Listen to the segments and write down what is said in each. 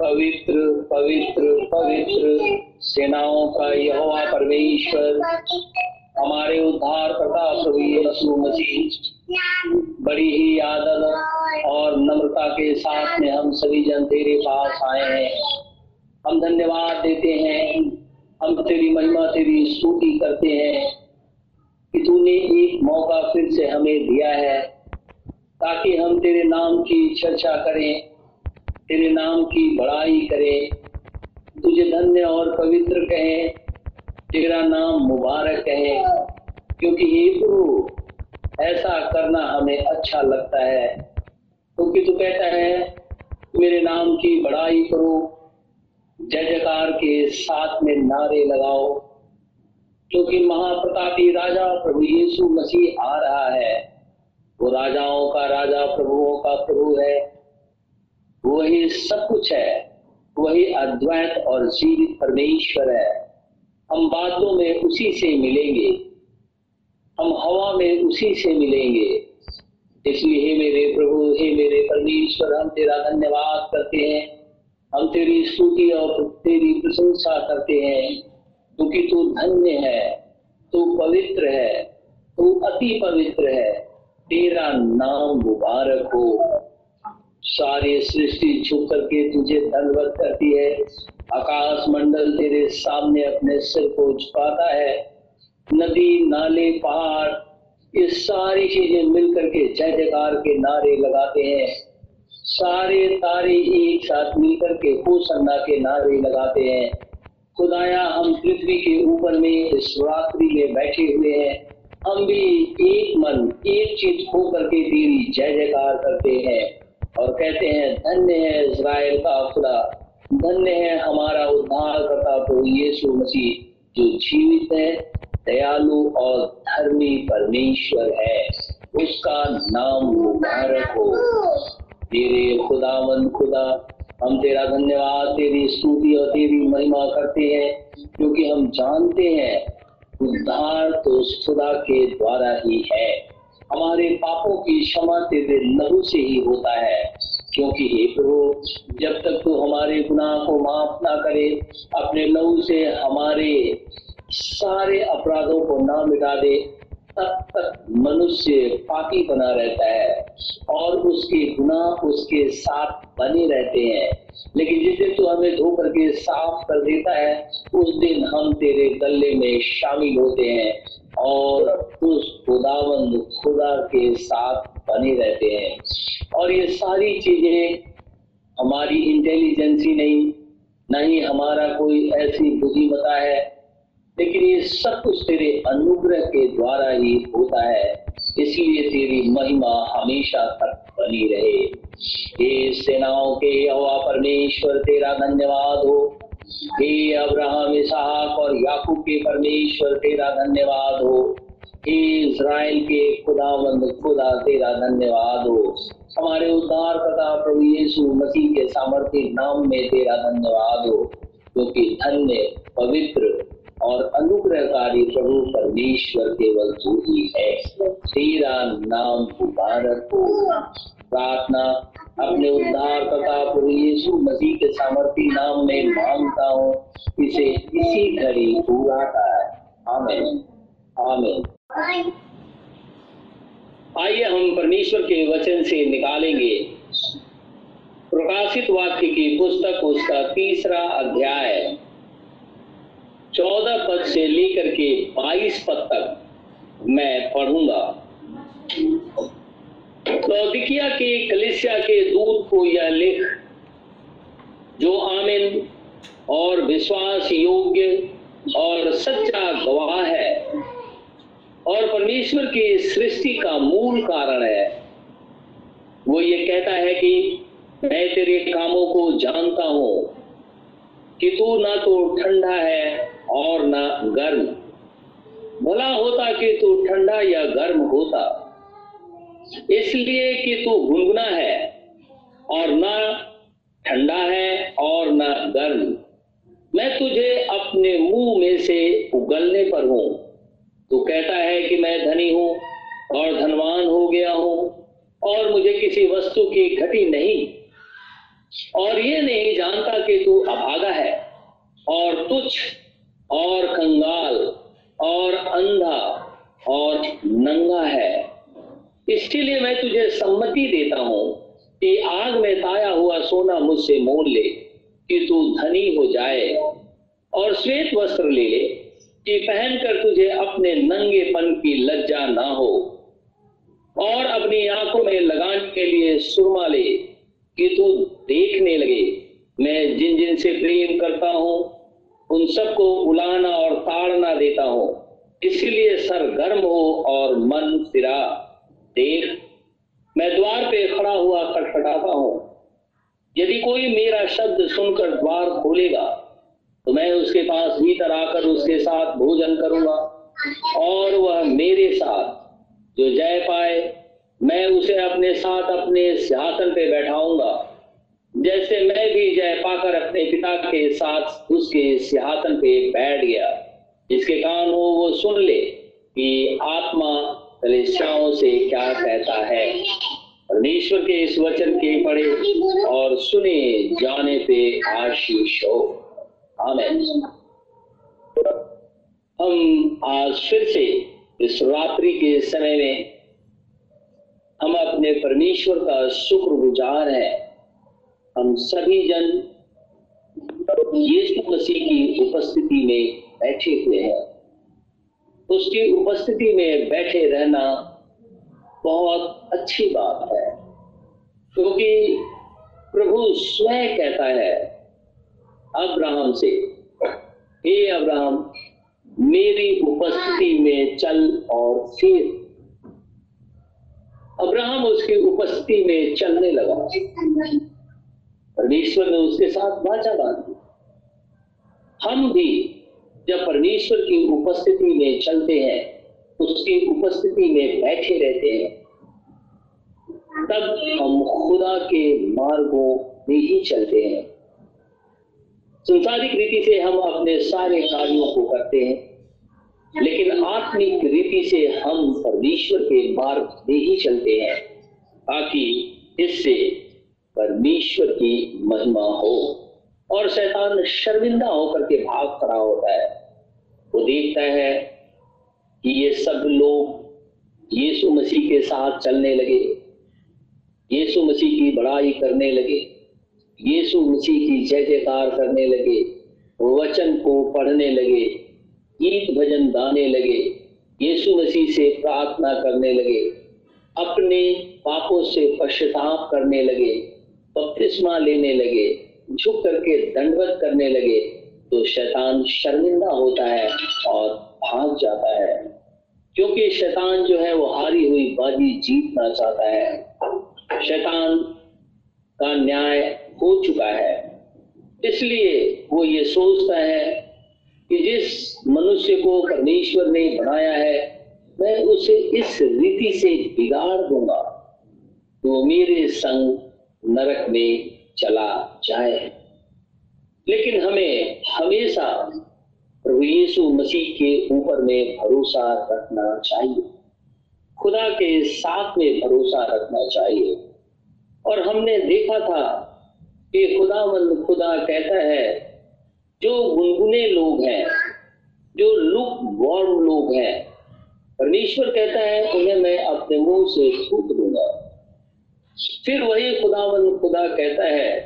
पवित्र पवित्र पवित्र सेनाओं का यहोवा परमेश्वर, हमारे उद्धार करता प्रभु यीशु मसीह। बड़ी ही आदत और नम्रता के साथ में हम सभी जन तेरे पास आए हैं। हम धन्यवाद देते हैं। हम तेरी महिमा, तेरी स्तुति करते हैं कि तूने एक मौका फिर से हमें दिया है ताकि हम तेरे नाम की चर्चा करें। तेरे नाम की बड़ाई करें। तुझे धन्य और पवित्र कहें। तेरा नाम मुबारक कहें। क्योंकि हे प्रभु, ऐसा करना हमें अच्छा लगता है। क्योंकि तू कहता है, मेरे नाम की बड़ाई करो। जय जयकार के साथ में नारे लगाओ। क्योंकि महाप्रतापी राजा प्रभु यीशु मसीह आ रहा है। वो राजाओं का राजा, प्रभुओं का प्रभु है। वही सब कुछ है। वही अद्वैत और जीवित परमेश्वर है। हम बातों में उसी से मिलेंगे। हम हवा में उसी से मिलेंगे। इसलिए हे मेरे प्रभु, हे मेरे परमेश्वर, हम तेरा धन्यवाद करते हैं। हम तेरी स्तुति और तेरी प्रशंसा करते हैं। क्योंकि तू धन्य है, तू पवित्र है, तू अति पवित्र है। तेरा नाम मुबारक हो। सारी सृष्टि झुक करके तुझे धन्यवाद करती है। आकाश मंडल तेरे सामने अपने सिर को झुकाता है। नदी, नाले, पहाड़, ये सारी चीज़ें मिल करके जय जयकार के नारे लगाते हैं। सारे तारे एक साथ मिलकर के होसन्ना के नारे लगाते हैं। खुदाया, हम पृथ्वी के ऊपर में इस रात्रि में बैठे हुए हैं। हम भी एक मन, एक चीज़ खो करके तेरी जय जयकार करते हैं। और कहते हैं, धन्य है इसराइल का खुदा धन्य है हमारा उद्धार करता प्रभु यीशु मसीह, जो जीवित है, दयालु और धर्मी परमेश्वर है। उसका नाम मुबारक हो। तेरे खुदावन खुदा, हम तेरा धन्यवाद, तेरी स्तुति और तेरी महिमा करते हैं, क्योंकि हम जानते हैं, उद्धार तो खुदा के द्वारा ही है। हमारे पापों की क्षमा तेरे लहू से ही होता है। क्योंकि हे प्रभु, जब तक तू हमारे गुनाह को माफ़ ना करे, अपने लहू से हमारे सारे अपराधों को ना मिटा दे, तब तक मनुष्य पापी बना रहता है और उसके गुनाह उसके साथ बने रहते हैं। लेकिन जिस दिन तू हमें धो करके साफ़ कर देता है, उस दिन हम तेरे गले में शामिल होते हैं। और उस खुदावंद खुदा के साथ बने रहते हैं। और ये सारी चीज़ें हमारी इंटेलिजेंसी नहीं नहीं हमारा कोई ऐसी बुद्धिमता है, लेकिन ये सब कुछ तेरे अनुग्रह के द्वारा ही होता है। इसलिए तेरी महिमा हमेशा तक बनी रहे। हे सेनाओं के हवा परमेश्वर, तेरा धन्यवाद हो। हे अब्राहम, इसहाक और याकूब के परमेश्वर, तेरा धन्यवाद हो। हे इज़राइल के खुदावंद, खुदा, तेरा धन्यवाद हो। हमारे उद्धार करता प्रभु यीशु मसीह के सामर्थ्य नाम में तेरा धन्यवाद हो क्योंकि धन्य, पवित्र और अनुग्रहकारी प्रभु परमेश्वर केवल तू ही है। तेरा नाम मुबारक हो। प्रार्थना अपने उद्धार तथा प्रभु यीशु मसीह के सामर्थ्य नाम में माँगता हूँ, इसे इसी घड़ी पूरा है। आमेन। आमेन। आइए हम परमेश्वर के वचन से निकालेंगे। प्रकाशित वाक्य की पुस्तक उसका तीसरा अध्याय, चौदह पद से लेकर के बाईस पद तक मैं पढ़ूँगा। लौदिकिया के कलिसिया के दूत को यह लिख, जो आमिन और विश्वास योग्य और सच्चा गवाह है और परमेश्वर की सृष्टि का मूल कारण है, वो ये कहता है कि मैं तेरे कामों को जानता हूँ कि तू ना तो ठंडा है और ना गर्म। भला होता कि तू ठंडा या गर्म होता। इसलिए कि तू गुनगुना है और ना ठंडा है और ना गर्म। मैं तुझे अपने मुँह में से उगलने पर हूँ। तू कहता है कि मैं धनी हूँ और धनवान हो गया हूँ और मुझे किसी वस्तु की घटी नहीं। और ये नहीं जानता कि तू अभागा है और तुच्छ और कंगाल और अंधा और नंगा है। इसके लिए मैं तुझे सम्मति देता हूँ कि आग में ताया हुआ सोना मुझसे मोल ले, कि तू धनी हो जाए और श्वेत वस्त्र ले ले, कि पहनकर तुझे अपने नंगेपन की लज्जा ना हो। और अपनी आँखों में लगाने के लिए सुरमा ले, कि तू देखने लगे। मैं जिन जिन से प्रेम करता हूँ, उन सबको उलाना और ताड़ना देता हूँ। इसलिए सर गर्म हो और मन सिरा। देख मैं द्वार पे खड़ा हुआ खटखटाता हूँ। यदि कोई मेरा शब्द सुनकर द्वार खोलेगा तो मैं उसके पास भीतर आकर उसके साथ भोजन करूँगा और वह मेरे साथ, जो जय पाए, मैं उसे अपने साथ अपने सिंहासन पे बैठाऊँगा। जैसे मैं भी जय पाकर अपने पिता के साथ उसके सिंहासन पे बैठ गया, जिसके कान हो वो सुन ले कि आत्मा कलेशाओं से क्या कहता है? परमेश्वर के इस वचन के पढ़े और सुने, जाने पे आशीष हो। हम आज फिर से इस रात्रि के समय में हम अपने परमेश्वर का शुक्र गुजार है। हम सभी जन यीशु मसीह की उपस्थिति में बैठे हुए हैं। उसकी उपस्थिति में बैठे रहना बहुत अच्छी बात है, क्योंकि प्रभु स्वयं कहता है, अब्राहम से, हे अब्राहम, मेरी उपस्थिति में चल और फिर। अब्राहम उसकी उपस्थिति में चलने लगा। परमेश्वर ने उसके साथ वाचा बांधी। हम भी जब परमेश्वर की उपस्थिति में चलते हैं, उसकी उपस्थिति में बैठे रहते हैं, तब हम खुदा के मार्गों में ही चलते हैं। संसारिक रीति से हम अपने सारे कार्यों को करते हैं, लेकिन आत्मिक रीति से हम परमेश्वर के मार्ग में ही चलते हैं, ताकि इससे परमेश्वर की महिमा हो। और शैतान शर्मिंदा होकर के भाग खड़ा होता है। वो देखता है कि ये सब लोग यीशु मसीह के साथ चलने लगे, यीशु मसीह की बड़ाई करने लगे, यीशु मसीह की जय जयकार करने लगे, वचन को पढ़ने लगे, गीत भजन गाने लगे, यीशु मसीह से प्रार्थना करने लगे, अपने पापों से पश्चाताप करने लगे, बपतिस्मा लेने लगे झुक करके दंडवत करने लगे तो शैतान शर्मिंदा होता है और भाग जाता है। क्योंकि शैतान जो है, वो हारी हुई बाजी जीतना चाहता है। शैतान का न्याय हो चुका है। इसलिए वो ये सोचता है कि जिस मनुष्य को परमेश्वर ने बनाया है, मैं उसे इस रीति से बिगाड़ दूँगा। तो मेरे संग नरक में चला जाए। लेकिन हमें हमेशा प्रभु यीशु मसीह के ऊपर में भरोसा रखना चाहिए। खुदा के साथ में भरोसा रखना चाहिए। और हमने देखा था कि खुदावंद खुदा कहता है, जो गुनगुने लोग हैं, जो लुक वॉर्म लोग हैं, परमेश्वर कहता है, उन्हें मैं अपने मुँह से थूक दूँगा। फिर वही खुदावंद खुदा कहता है,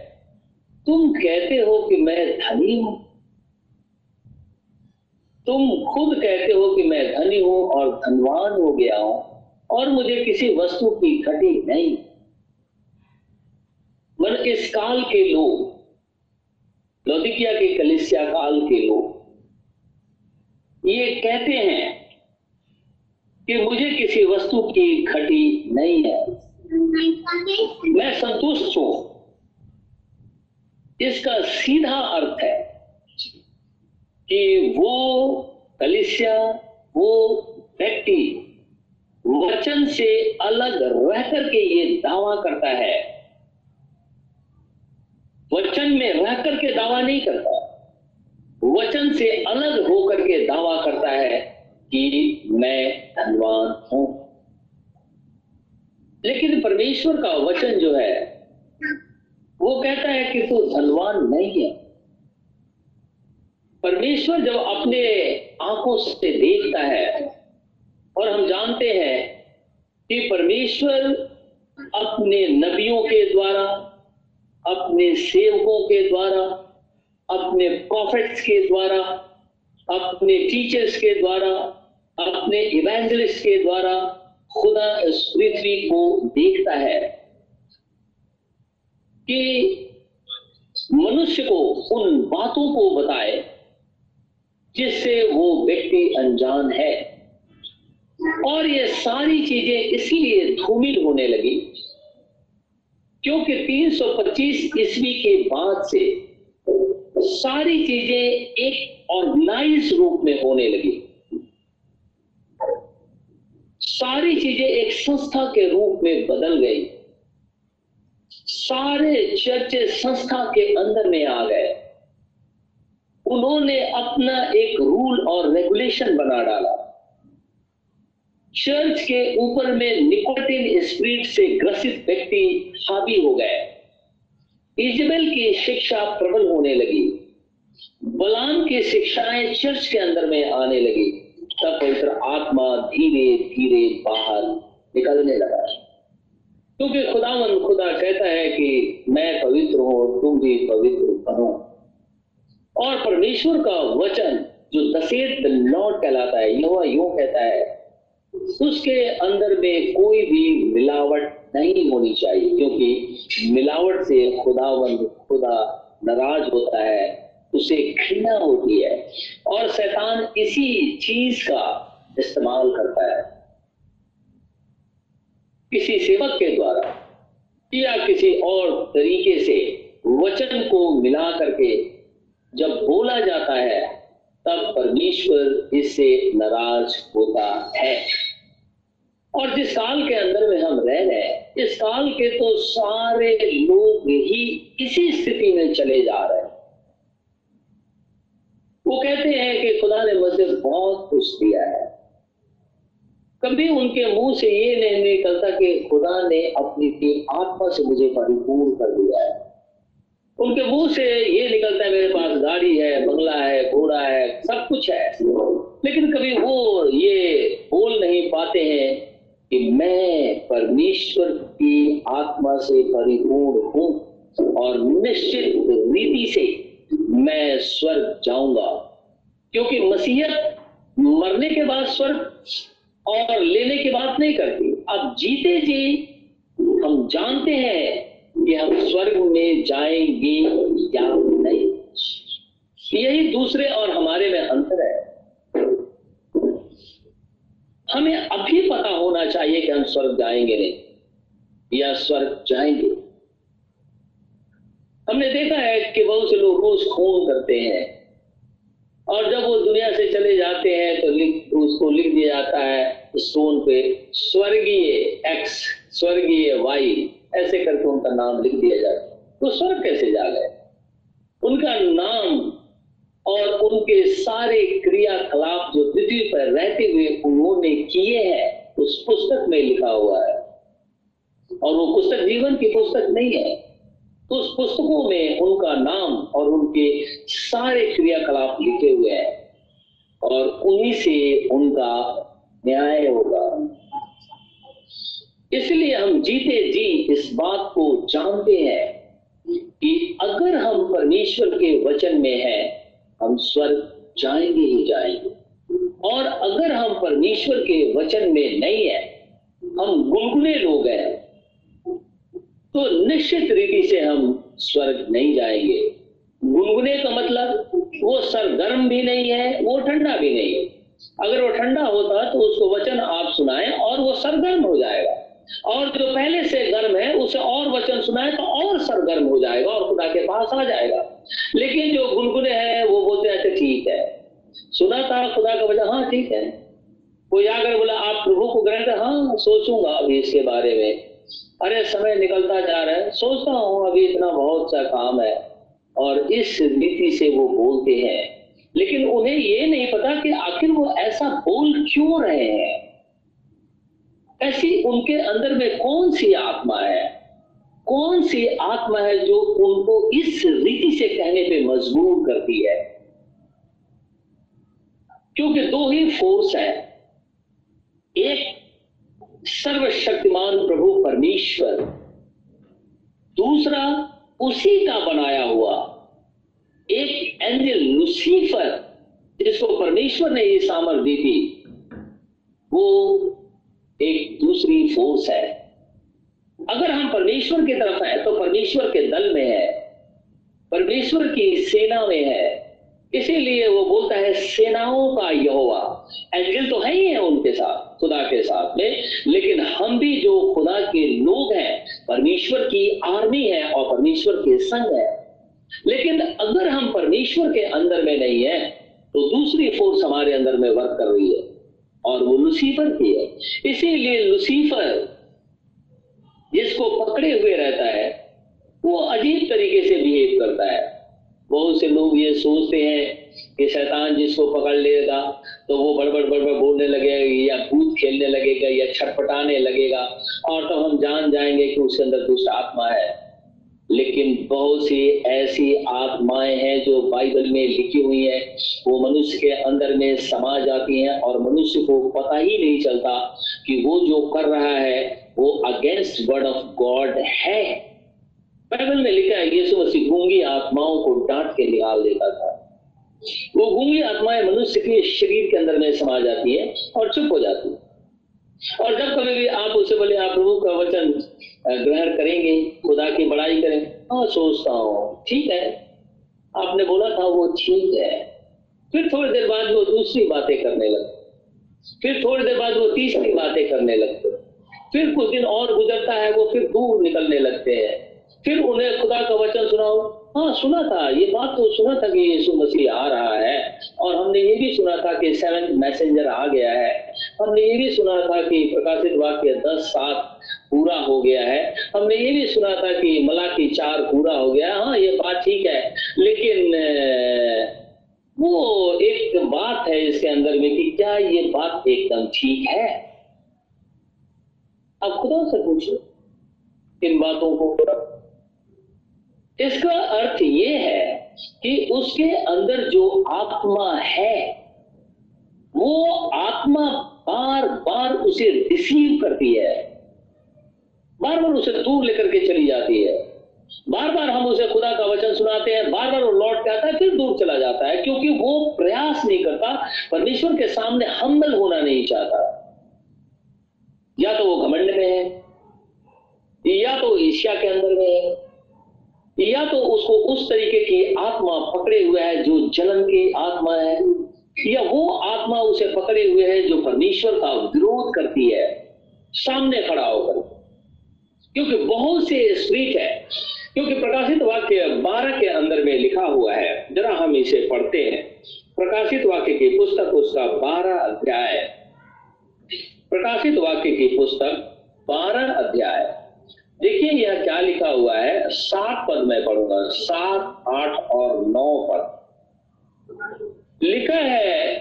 तुम कहते हो कि मैं धनी हूँ? तुम खुद कहते हो कि मैं धनी हूँ और धनवान हो गया हूँ और मुझे किसी वस्तु की घटी नहीं? मन इस काल के लोग, लौदिकिया के कलिसिया काल के लोग, ये कहते हैं कि मुझे किसी वस्तु की घटी नहीं है। मैं संतुष्ट हूँ। इसका सीधा अर्थ है कि वो कलिसिया, वो व्यक्ति वचन से अलग रह करके ये दावा करता है। वचन में रह करके दावा नहीं करता। वचन से अलग होकर के दावा करता है कि मैं धनवान हूँ। लेकिन परमेश्वर का वचन जो है, वो कहता है कि तू धनवान नहीं है। परमेश्वर जब अपने आँखों से देखता है, और हम जानते हैं कि परमेश्वर अपने नबियों के द्वारा, अपने सेवकों के द्वारा, अपने प्रॉफिट्स के द्वारा, अपने टीचर्स के द्वारा, अपने इवेंजलिस्ट के द्वारा खुदा इस पृथ्वी को देखता है कि मनुष्य को उन बातों को बताए जिससे वो व्यक्ति अनजान है। और ये सारी चीज़ें इसलिए धूमिल होने लगी क्योंकि 325 ईस्वी के बाद से सारी चीज़ें एक ऑर्गेनाइज रूप में होने लगी। सारी चीज़ें एक संस्था के रूप में बदल गई। सारे चर्च संस्था के अंदर में आ गए। उन्होंने अपना एक रूल और रेगुलेशन बना डाला। चर्च के ऊपर में निकोटिन स्प्रीट से ग्रसित व्यक्ति हावी हो गए। इजबेल की शिक्षा प्रबल होने लगी। बलाम की शिक्षाएँ चर्च के अंदर में आने लगी। तब पवित्र आत्मा धीरे धीरे बाहर निकलने लगा। क्योंकि खुदावन खुदा कहता है कि मैं पवित्र हूँ तुम भी पवित्र बनो। और परमेश्वर का वचन जो दसेत लॉर्ड कहलाता है यह यूँ कहता है, उसके अंदर में कोई भी मिलावट नहीं होनी चाहिए, क्योंकि मिलावट से खुदावंद खुदा नाराज़ होता है। उसे घृणा होती है और शैतान इसी चीज़ का इस्तेमाल करता है। किसी सेवक के द्वारा या किसी और तरीके से वचन को मिला करके जब बोला जाता है, तब परमेश्वर इससे नाराज़ होता है। और जिस काल के अंदर में हम रह रहे इस काल के तो सारे लोग ही इसी स्थिति में चले जा रहे वो कहते हैं कि खुदा ने मुझे बहुत कुछ दिया है। कभी उनके मुँह से ये नहीं निकलता कि खुदा ने अपनी आत्मा से मुझे परिपूर्ण कर दिया है। उनके मुँह से ये निकलता है, मेरे पास गाड़ी है, बंगला है, घोड़ा है, सब कुछ है। लेकिन कभी वो ये बोल नहीं पाते हैं कि मैं परमेश्वर की आत्मा से परिपूर्ण हूँ और निश्चित रीति से मैं स्वर्ग जाऊँगा, क्योंकि मसीहत मरने के बाद स्वर्ग और लेने की बात नहीं करती। अब जीते जी, हम जानते हैं कि हम स्वर्ग में जाएँगे या नहीं। यही दूसरे और हमारे में अंतर है। हमें अभी पता होना चाहिए कि हम स्वर्ग जाएँगे नहीं या स्वर्ग जाएँगे। हमने देखा है कि बहुत से लोग रोज खून करते हैं। और जब वो दुनिया से चले जाते हैं तो लिख, उसको लिख दिया जाता है स्टोन पे, स्वर्गीय एक्स स्वर्गीय वाई ऐसे करके उनका नाम लिख दिया जाता है। तो स्वर्ग कैसे जा गए? उनका नाम और उनके सारे क्रियाकलाप जो पृथ्वी पर रहते हुए उन्होंने किए हैं, उस पुस्तक में लिखा हुआ है। और वो पुस्तक जीवन की पुस्तक नहीं है। उस पुस्तकों में उनका नाम और उनके सारे क्रियाकलाप लिखे हुए हैं और उन्हीं से उनका न्याय होगा। इसलिए हम जीते जी इस बात को जानते हैं कि अगर हम परमेश्वर के वचन में हैं, हम स्वर्ग जाएँगे ही जाएँगे। और अगर हम परमेश्वर के वचन में नहीं है, हम गुनगुने लोग हैं। तो निश्चित रीति से हम स्वर्ग नहीं जाएँगे। गुनगुने का मतलब वो सरगर्म भी नहीं है, वो ठंडा भी नहीं है। अगर वो ठंडा होता तो उसको वचन आप सुनाए और वो सरगर्म हो जाएगा। और जो पहले से गर्म है, उसे और वचन सुनाए तो और सरगर्म हो जाएगा और खुदा के पास आ जाएगा। लेकिन जो गुनगुने हैं, वो बोलते हैं अच्छा ठीक है। सुना था खुदा का वजह हाँ ठीक है। कोई आकर बोला, आप प्रभु को ग्रहण हाँ सोचूँगा अभी इसके बारे में। अरे, समय निकलता जा रहा है। सोचता हूँ, अभी इतना बहुत सा काम है और इस रीति से वो बोलते हैं। लेकिन उन्हें ये नहीं पता कि आखिर वो ऐसा बोल क्यों रहे हैं। ऐसी उनके अंदर में कौन सी आत्मा है? कौन सी आत्मा है जो उनको इस रीति से कहने पे मजबूर करती है? क्योंकि दो ही फोर्स है। एक सर्वशक्तिमान प्रभु परमेश्वर। दूसरा, उसी का बनाया हुआ। एक एंजल लुसीफर, जिसको परमेश्वर ने ये सामर्थ दी थी, वो एक दूसरी फोर्स है। अगर हम परमेश्वर की तरफ़ है तो परमेश्वर के दल में है। परमेश्वर की सेना में है। इसीलिए वो बोलता है, सेनाओं का यहोवा। एंजल तो है ही है उनके साथ, खुदा के साथ में। लेकिन हम भी जो खुदा के लोग हैं, परमेश्वर की आर्मी है और परमेश्वर के संग है। लेकिन अगर हम परमेश्वर के अंदर में नहीं है तो दूसरी फोर्स हमारे अंदर में वर्क कर रही है और वो लुसीफर की है। इसीलिए लुसीफर जिसको पकड़े हुए रहता है, वो अजीब तरीके से बिहेव करता है। बहुत से लोग ये सोचते हैं कि शैतान जिसको पकड़ लेगा तो वो बड़बड़ बड़बड़ बोलने लगेगा या भूत खेलने लगेगा, या छटपटाने लगेगा, और तब तो हम जान जाएँगे कि उसके अंदर दुष्ट आत्मा है। लेकिन बहुत सी ऐसी आत्माएँ हैं जो बाइबल में लिखी हुई है। वो मनुष्य के अंदर में समा जाती हैं, और मनुष्य को पता ही नहीं चलता कि वो जो कर रहा है, वो अगेंस्ट वर्ड ऑफ़ गॉड है। बाइबल में लिखा है यीशु मसीह गूँगी आत्माओं को डांट के निकाल देता था। वो गूँगी आत्माएँ मनुष्य के शरीर के अंदर में समा जाती है और चुप हो जाती है। और जब कभी भी आप उसे बोले, आप प्रभु का वचन ग्रहण करेंगे, खुदा की बड़ाई करें हाँ सोचता हूँ, ठीक है। आपने बोला था, वो ठीक है। फिर थोड़ी देर बाद वो दूसरी बातें करने लगते फिर थोड़ी देर बाद वो तीसरी बातें करने लगते। फिर कुछ दिन और गुजरता है, वो फिर दूर निकलने लगते हैं। फिर उन्हें खुदा का वचन सुनाओ। हाँ सुना था। ये बात तो सुना था कि यीशु मसीह आ रहा है और हमने ये भी सुना था कि सेवन मैसेंजर आ गया है। हमने ये भी सुना था कि प्रकाशित वाक्य दस सात पूरा हो गया है। हमने ये भी सुना था कि मला की चार पूरा हो गया। हाँ ये बात ठीक है। लेकिन वो एक बात है इसके अंदर में कि क्या ये बात एकदम ठीक है? अब खुदा से पूछो इन बातों को। इसका अर्थ ये है कि उसके अंदर जो आत्मा है, वो आत्मा बार बार उसे रिसीव करती है। बार बार उसे दूर लेकर के चली जाती है। बार बार हम उसे खुदा का वचन सुनाते हैं बार बार वो लौट के आता है, फिर दूर चला जाता है, क्योंकि वो प्रयास नहीं करता, परमेश्वर के सामने हम्बल होना नहीं चाहता। या तो वो घमंड में है, या तो ईर्ष्या के अंदर में है। या तो उसको उस तरीके की आत्मा पकड़े हुए है जो जलन की आत्मा है, या वो आत्मा उसे पकड़े हुए है जो परमेश्वर का विरोध करती है, सामने खड़ा होकर। क्योंकि बहुत से स्प्रिट है, क्योंकि प्रकाशित वाक्य बारह के अंदर में लिखा हुआ है, जरा हम इसे पढ़ते हैं। प्रकाशित वाक्य की पुस्तक उसका बारह अध्याय प्रकाशित वाक्य की पुस्तक बारह अध्याय देखिए यह क्या लिखा हुआ है? सात पद में पढ़ूँगा। सात, आठ और नौ पद। लिखा है,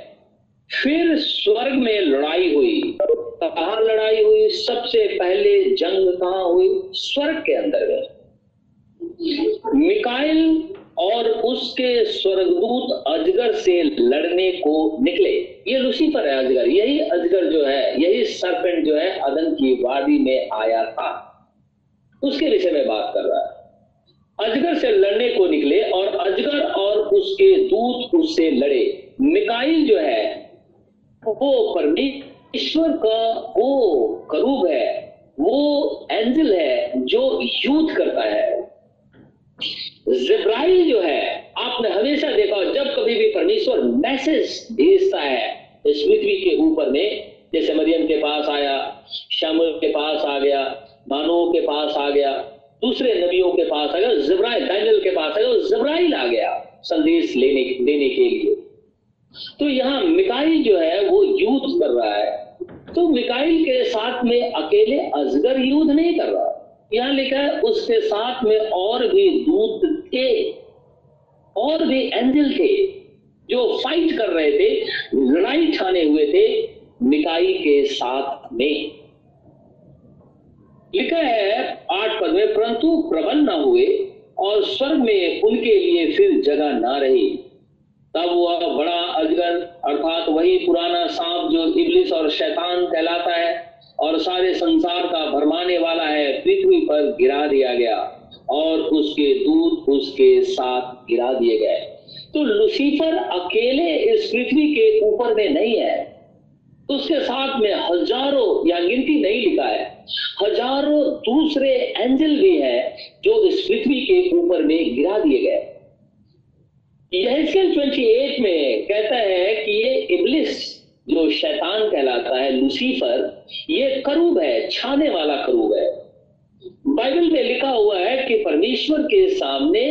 फिर स्वर्ग में लड़ाई हुई। कहा लड़ाई हुई? सबसे पहले जंग कहा हुई? स्वर्ग के अंदर मिकाइल और उसके स्वर्गदूत अजगर से लड़ने को निकले। ये लुसीफर है अजगर। यही अजगर जो है, यही सरपेंट जो है अदन की वादी में आया था। उसके विषय में बात कर रहा है। अजगर से लड़ने को निकले और अजगर और उसके दूत उससे लड़े। मिकाइल जो है, वो परमेश्वर का वो करूब है, वो एंजल है जो युद्ध करता है। जिब्राइल जो है, आपने हमेशा देखा जब कभी भी परमेश्वर मैसेज भेजता है पृथ्वी के ऊपर में, जैसे मरियम के पास आया शामुल के पास आ गया मानवों के पास आ गया, दूसरे नबियों के पास आ गया, जबराइल डैनियल के पास आ गया जबराइल आ गया संदेश लेने, देने के लिए। तो यहाँ मिकाइल जो है, वो युद्ध कर रहा है। तो मिकाइल के साथ में अकेले अजगर युद्ध नहीं कर रहा। यहाँ लिखा है, उसके साथ में और भी दूत थे, और भी एंजल थे, जो फाइट कर रहे थे, लड़ाई छाने हुए थे मिकाई के साथ में। लिखा है आठ पद में, परंतु प्रबल न हुए और स्वर्ग में उनके लिए फिर जगह ना रही। तब वह बड़ा अजगर, अर्थात वही पुराना सांप जो इबलिस और शैतान कहलाता है और सारे संसार का भरमाने वाला है, पृथ्वी पर गिरा दिया गया और उसके दूत उसके साथ गिरा दिए गए। तो लुसीफर अकेले इस पृथ्वी के ऊपर में नहीं है। उसके साथ में हज़ारों, या गिनती नहीं लिखा है, हज़ारों दूसरे एंजल भी है जो इस पृथ्वी के ऊपर में गिरा दिए गए। ट्वेंटी एट में कहता है कि ये इबलिस जो शैतान कहलाता है, लुसीफर, ये करूब है, छाने वाला करूब है। बाइबल में लिखा हुआ है कि परमेश्वर के सामने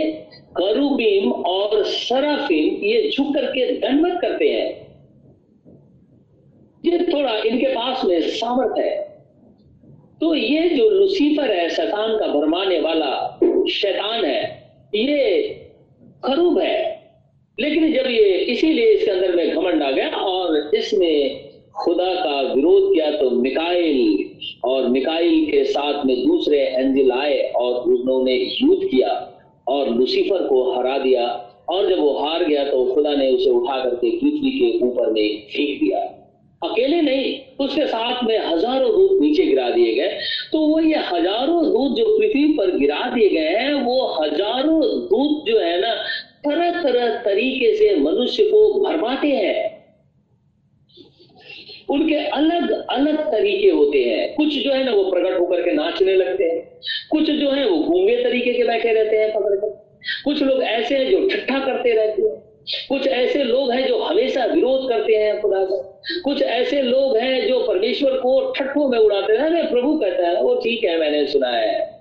करूबीम और सराफिम ये झुक करके दंडवत करते हैं। ये थोड़ा इनके पास में सामर्थ है। तो ये जो लुसीफर है, शैतान का भरमाने वाला शैतान है, ये खरूब है। लेकिन जब ये इसीलिए इसके अंदर में घमंड आ गया और इसने खुदा का विरोध किया तो मिकाइल और मिकाइल के साथ में दूसरे एंजिल आए और उन्होंने युद्ध किया और लुसीफर को हरा दिया। और जब वो हार गया तो खुदा ने उसे उठा करके पृथ्वी के ऊपर में फेंक दिया। अकेले नहीं, उसके साथ में हज़ारों दूध नीचे गिरा दिए गए। तो वो ये हज़ारों दूध जो पृथ्वी पर गिरा दिए गए हैं, वो हज़ारों दूध जो है ना तरह तरह तरीके से मनुष्य को भरमाते हैं। उनके अलग अलग तरीके होते हैं। कुछ जो है ना, वो प्रकट होकर के नाचने लगते हैं। कुछ जो है, वो गूँगे तरीके के बैठे रहते हैं पकड़ कर। कुछ लोग ऐसे हैं जो ठट्ठा करते रहते हैं। कुछ ऐसे लोग हैं जो हमेशा विरोध करते हैं खुदा का। कुछ ऐसे लोग हैं जो परमेश्वर को ठट्ठों में उड़ाते हैं। प्रभु कहता है, वो ठीक है, मैंने सुना है।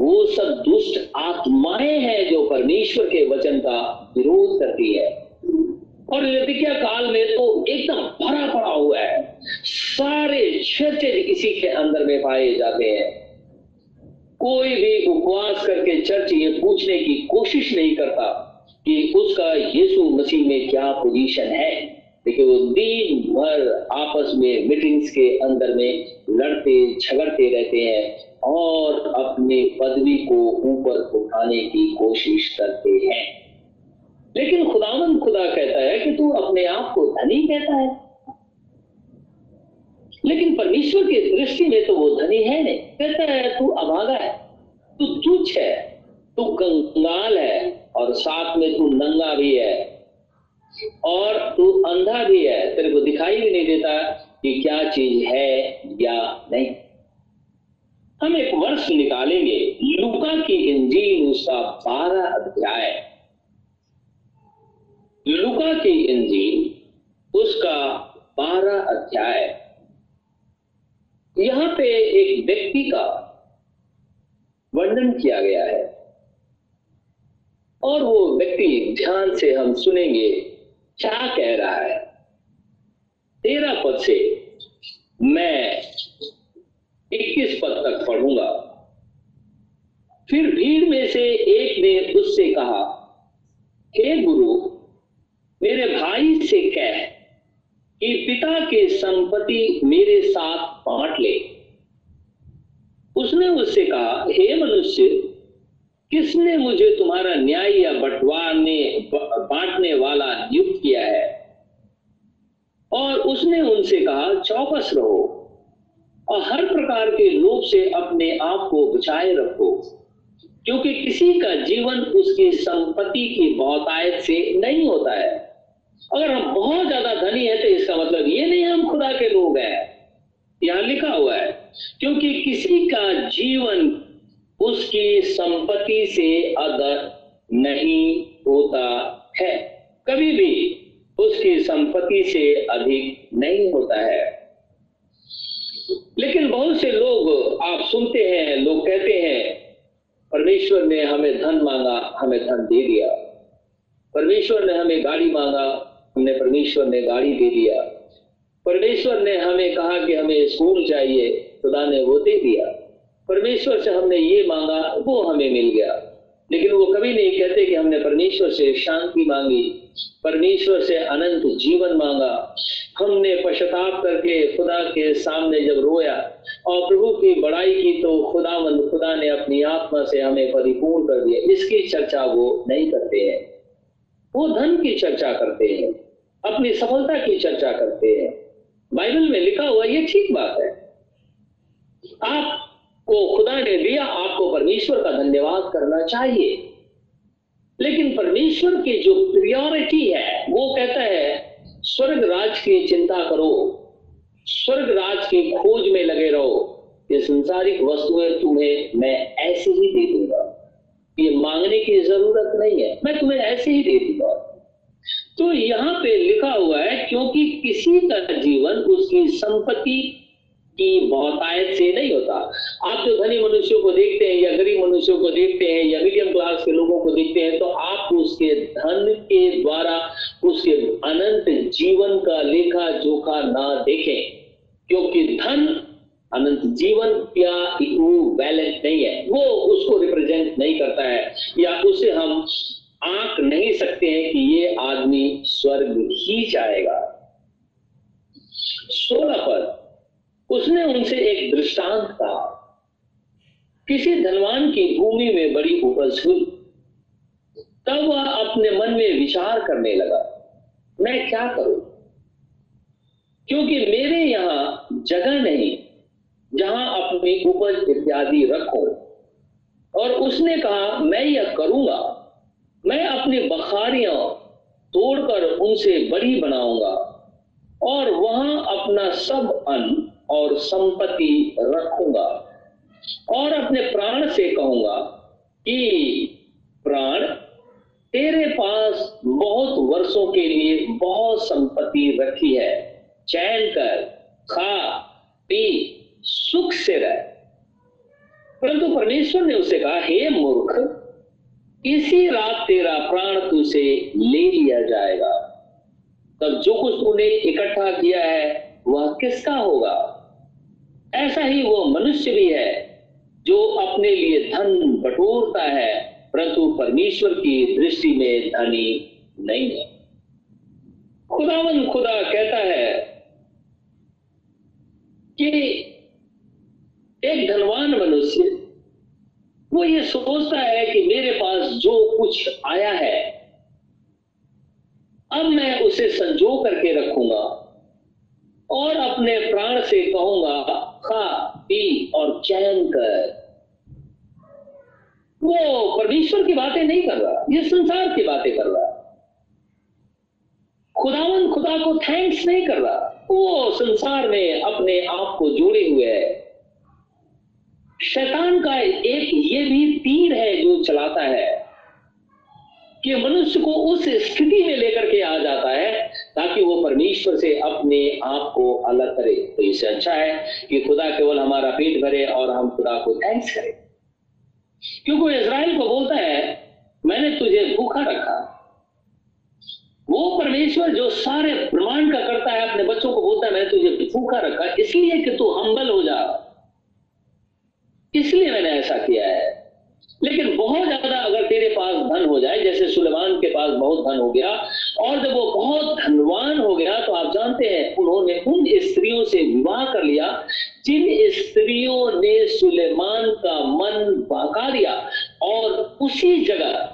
वो सब दुष्ट आत्माएँ हैं जो परमेश्वर के वचन का विरोध करती है। और लतिकिया काल में तो एकदम भरा पड़ा हुआ है। सारे चर्चे इसी के अंदर में पाए जाते हैं। कोई भी उपवास करके चर्च ये पूछने की कोशिश नहीं करता। कि उसका यीशु मसीह में क्या पोजीशन है? देखिए, वो दिन भर आपस में मीटिंग्स के अंदर में लड़ते, झगड़ते रहते हैं और अपने पदवी को ऊपर उठाने की कोशिश करते हैं। लेकिन खुदावन खुदा कहता है कि तू अपने आप को धनी कहता है। लेकिन परमेश्वर की दृष्टि में तो वो धनी है नहीं। कहता है, तू अभागा है, तू तुच्छ है तू कंगाल है और साथ में तू नंगा भी है। और तू अंधा भी है। तेरे को दिखाई भी नहीं देता कि क्या चीज़ है या नहीं। हम एक वर्ष निकालेंगे। लुका की इंजील उसका बारह अध्याय। लुका की इंजील उसका बारह अध्याय। यहाँ पे एक व्यक्ति का वर्णन किया गया है। और वो व्यक्ति ध्यान से हम सुनेंगे, क्या कह रहा है। तेरा पद से मैं इक्कीस पद तक पढ़ूँगा। फिर भीड़ में से एक ने उससे कहा, हे गुरु, मेरे भाई से कह कि पिता के संपत्ति मेरे साथ बांट ले। उसने उससे कहा, हे मनुष्य किसने मुझे तुम्हारा न्याय या बंटवारने, बांटने वाला नियुक्त किया है? और उसने उनसे कहा, चौकस रहो और हर प्रकार के लोभ से अपने आप को बचाए रखो, क्योंकि किसी का जीवन उसकी संपत्ति की बहुतायत से नहीं होता है। अगर हम बहुत ज़्यादा धनी है तो इसका मतलब ये नहीं हम खुदा के लोग हैं। यहाँ लिखा हुआ है, क्योंकि किसी का जीवन उसकी संपत्ति से अदर नहीं होता है। कभी भी उसकी संपत्ति से अधिक नहीं होता है। लेकिन बहुत से लोग आप सुनते हैं, लोग कहते हैं, परमेश्वर ने हमें धन मांगा, हमें धन दे दिया। परमेश्वर ने हमें गाड़ी मांगा, हमने परमेश्वर ने गाड़ी दे दिया। परमेश्वर ने हमें कहा कि हमें स्कूल चाहिए, खुदा ने वो दे दिया। परमेश्वर से हमने ये मांगा, वो हमें मिल गया। लेकिन वो कभी नहीं कहते कि हमने परमेश्वर से शांति मांगी, परमेश्वर से अनंत जीवन मांगा। हमने पश्चाताप करके खुदा के सामने जब रोया और प्रभु की बड़ाई की तो खुदावंद, खुदा ने अपनी आत्मा से हमें परिपूर्ण कर दिया। इसकी चर्चा वो नहीं करते हैं। वो धन की चर्चा करते हैं, अपनी सफलता की चर्चा करते हैं। बाइबल में लिखा हुआ ये ठीक बात है। आपको खुदा ने दिया, आपको परमेश्वर का धन्यवाद करना चाहिए। लेकिन परमेश्वर की जो प्रियोरिटी है, वो कहता है, स्वर्ग राज की चिंता करो, स्वर्ग राज की खोज में लगे रहो। ये संसारिक वस्तुएँ तुम्हें मैं ऐसे ही दे दूँगा। ये मांगने की ज़रूरत नहीं है, मैं तुम्हें ऐसे ही दे दूँगा। तो यहाँ पे लिखा हुआ है, क्योंकि किसी का जीवन उसकी संपत्ति की बहुतायत से नहीं होता। आप जो धनी मनुष्यों को देखते हैं या गरीब मनुष्यों को देखते हैं या मीडियम क्लास के लोगों को देखते हैं तो आप उसके धन के द्वारा, उसके अनंत जीवन का लेखा जोखा ना देखें। क्योंकि धन, अनंत जीवन या बैलेंस नहीं है। वो उसको रिप्रेजेंट नहीं करता है या उसे हम आंक नहीं सकते हैं कि ये आदमी स्वर्ग ही जाएगा सोलह पर उसने उनसे एक दृष्टांत कहा। किसी धनवान की भूमि में बड़ी उपज हुई। तब वह अपने मन में विचार करने लगा, मैं क्या करूँ? क्योंकि मेरे यहाँ जगह नहीं, जहाँ अपनी उपज इत्यादि रखो। और उसने कहा, मैं यह करूँगा। मैं अपनी बखारियाँ तोड़कर उनसे बड़ी बनाऊँगा। और वहाँ अपना सब अन्न और संपत्ति रखूँगा। और अपने प्राण से कहूँगा कि, प्राण, तेरे पास बहुत वर्षों के लिए बहुत संपत्ति रखी है। चैन कर, खा, पी, सुख से रह। परंतु परमेश्वर ने उसे कहा, हे मूर्ख, इसी रात तेरा प्राण तुझे ले लिया जाएगा। तब जो कुछ तूने इकट्ठा किया है, वह किसका होगा? ऐसा ही वो मनुष्य भी है जो अपने लिए धन बटोरता है, परंतु परमेश्वर की दृष्टि में धनी नहीं है। खुदावन खुदा कहता है कि एक धनवान मनुष्य, वो ये सोचता है कि मेरे पास जो कुछ आया है, अब मैं उसे संजो करके रखूँगा और अपने प्राण से कहूँगा खा, पी और चयन कर। वो परमेश्वर की बातें नहीं कर रहा, ये संसार की बातें कर रहा। खुदावन खुदा को थैंक्स नहीं कर रहा, वो संसार में अपने आप को जोड़े हुए है। शैतान का एक ये भी तीर है जो चलाता है कि मनुष्य को उस स्थिति में लेकर के आ जाता है ताकि वो परमेश्वर से अपने आप को अलग करे। तो इससे अच्छा है कि खुदा केवल हमारा पेट भरे और हम खुदा को थैंक्स करें। क्योंकि इसराइल को बोलता है, मैंने तुझे भूखा रखा। वो परमेश्वर जो सारे ब्रह्मांड का करता है, अपने बच्चों को बोलता है, मैंने तुझे भूखा रखा, इसलिए कि तू हम्बल हो जा। इसलिए मैंने ऐसा किया है। लेकिन बहुत ज़्यादा अगर तेरे पास धन हो जाए, जैसे सुलेमान के पास बहुत धन हो गया, और जब वो बहुत धनवान हो गया तो आप जानते हैं, उन्होंने उन स्त्रियों से विवाह कर लिया, जिन स्त्रियों ने सुलेमान का मन बहका दिया, और उसी जगह,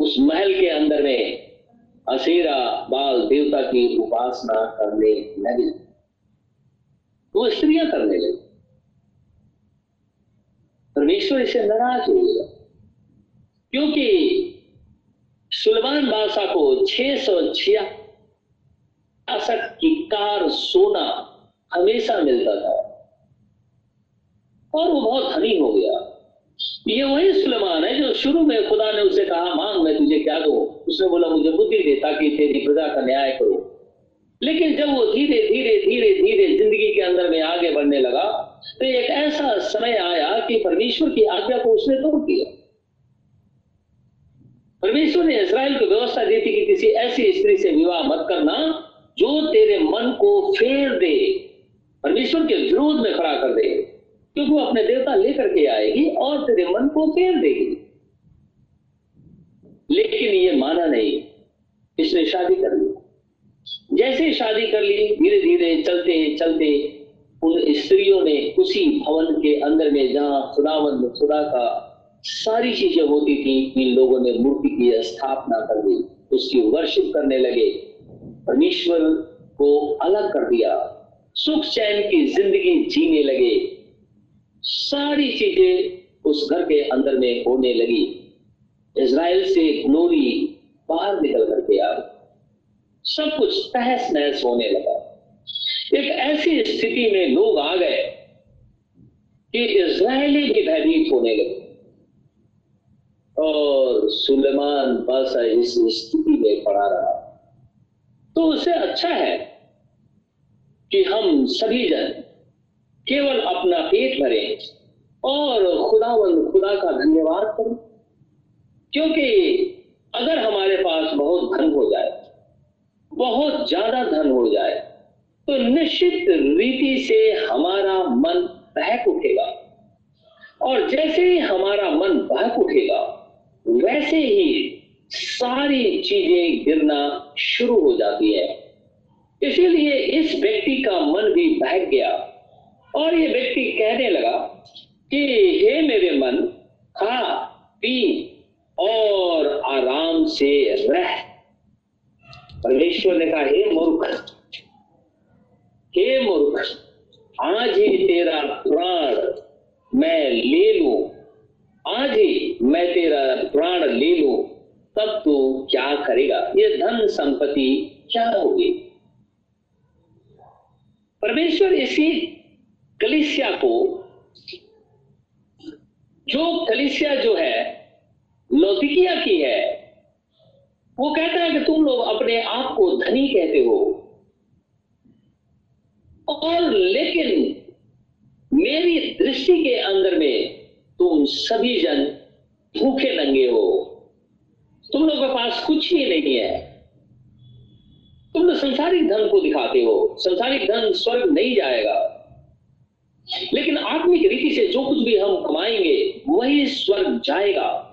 उस महल के अंदर में असेरा बाल देवता की उपासना करने लगी। वो स्त्रियाँ करने लगी। परमेश्वर इसे नाराज़ हो गया। क्योंकि सुलमान बादशाह को छह सौ छियासठ की कार सोना हमेशा मिलता था। और वो बहुत धनी हो गया। ये वही सुलेमान है जो शुरू में खुदा ने उसे कहा, मांग, मैं तुझे क्या दू? उसने बोला, मुझे बुद्धि दे ताकि तेरी प्रजा का न्याय करो। लेकिन जब वो धीरे धीरे धीरे धीरे ज़िंदगी के अंदर में आगे बढ़ने लगा तो एक ऐसा समय आया कि परमेश्वर की आज्ञा को उसने तोड़ दिया परमेश्वर ने इसराइल को व्यवस्था दी थी कि किसी ऐसी स्त्री से विवाह मत करना जो तेरे मन को फेर दे। परमेश्वर के विरोध में खड़ा कर दे, क्योंकि वो अपने देवता लेकर के आएगी और तेरे मन को फेर देगी। लेकिन ये माना नहीं, इसने शादी कर ली। जैसे शादी कर ली धीरे धीरे चलते चलते उन स्त्रियों ने उसी भवन के अंदर में जहाँ खुदावंद, खुदा का सारी चीज़ें होती थी, इन लोगों ने मूर्ति की स्थापना कर दी, उसकी वर्शिप करने लगे। परमेश्वर को अलग कर दिया। सुख चैन की ज़िंदगी जीने लगे। सारी चीज़ें उस घर के अंदर में होने लगी। इज़राइल से ग्लोरी बाहर निकल करके आ सब कुछ तहस नहस होने लगा। एक ऐसी स्थिति में लोग आ गए कि इज़राइली भी भयभीत होने लगे। और सुलेमान बादशाह इस स्थिति में पड़ा रहा। तो उसे अच्छा है कि हम सभी जन केवल अपना पेट भरें और खुदावंद खुदा का धन्यवाद करें, क्योंकि अगर हमारे पास बहुत धन हो जाए, बहुत ज़्यादा धन हो जाए तो निश्चित रीति से हमारा मन बहक उठेगा। और जैसे ही हमारा मन बहक उठेगा, वैसे ही सारी चीज़ें गिरना शुरू हो जाती है। इसीलिए इस व्यक्ति का मन भी बहक गया और ये व्यक्ति कहने लगा कि, हे मेरे मन, खा, पी और आराम से रह। परमेश्वर ने कहा, हे मूर्ख हे मूर्ख, आज ही तेरा प्राण मैं ले लू। आज ही मैं तेरा प्राण ले लू। तब तू क्या करेगा? ये धन संपत्ति क्या होगी? परमेश्वर इसी कलिसिया को, जो कलिसिया जो है लौतिकिया की है, वो कहता है कि तुम लोग अपने आप को धनी कहते हो। और लेकिन मेरी दृष्टि के अंदर में तुम सभी जन भूखे नंगे हो। तुम लोग के पास कुछ ही नहीं है। तुम लोग संसारिक धन को दिखाते हो। संसारिक धन स्वर्ग नहीं जाएगा। लेकिन आत्मिक रीति से जो कुछ भी हम कमाएँगे, वही स्वर्ग जाएगा।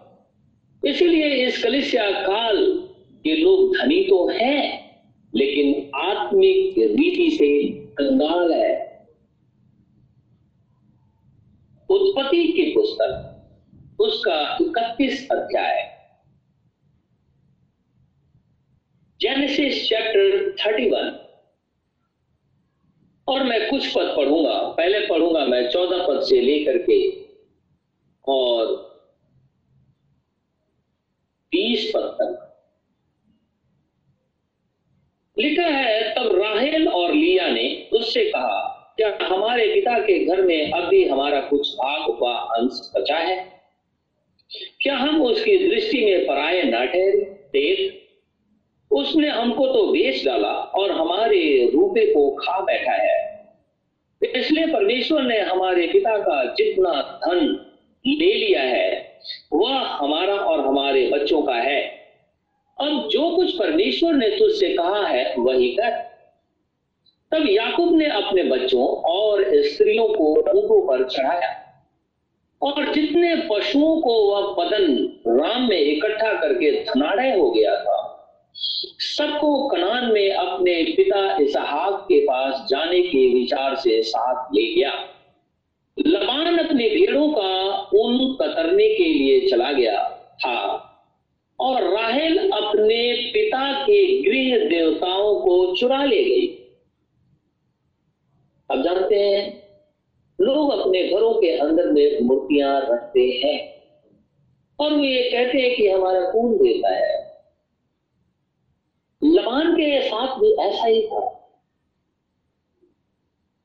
इसीलिए इस कलिसिया काल के लोग धनी तो हैं, लेकिन आत्मिक रीति से कंगाल है। उत्पत्ति की पुस्तक, उसका इकतीस अध्याय। जेनेसिस चैप्टर थर्टी वन और मैं कुछ पद पढ़ूँगा। पहले पढ़ूँगा मैं चौदह पद से लेकर के, और बीस पद तक। लिखा है, तब राहेल और लिया ने उससे कहा, क्या हमारे पिता के घर में अब भी हमारा कुछ भाग व अंश बचा है? क्या हम उसकी दृष्टि में पराये न ठहरे? देख, उसने हमको तो बेच डाला और हमारे रूपे को खा बैठा है। इसलिए परमेश्वर ने हमारे पिता का जितना धन ले लिया है, वह हमारा और हमारे बच्चों का है। अब जो कुछ परमेश्वर ने तुझसे कहा है, वही कर। तब याकूब ने अपने बच्चों और स्त्रियों को ऊंटों पर चढ़ाया। और जितने पशुओं को वह पदन राम में इकट्ठा करके धनाड़े हो गया था, सबको कनान में अपने पिता इसहाक के पास जाने के विचार से साथ ले गया। लबान अपने भेड़ों का ऊन कतरने के लिए चला गया था। और राहेल अपने पिता के गृह देवताओं को चुरा ले गई। अब जानते हैं, लोग अपने घरों के अंदर में मूर्तियाँ रखते हैं और वो ये कहते हैं कि हमारा कौन देता है? लबान के साथ भी ऐसा ही था।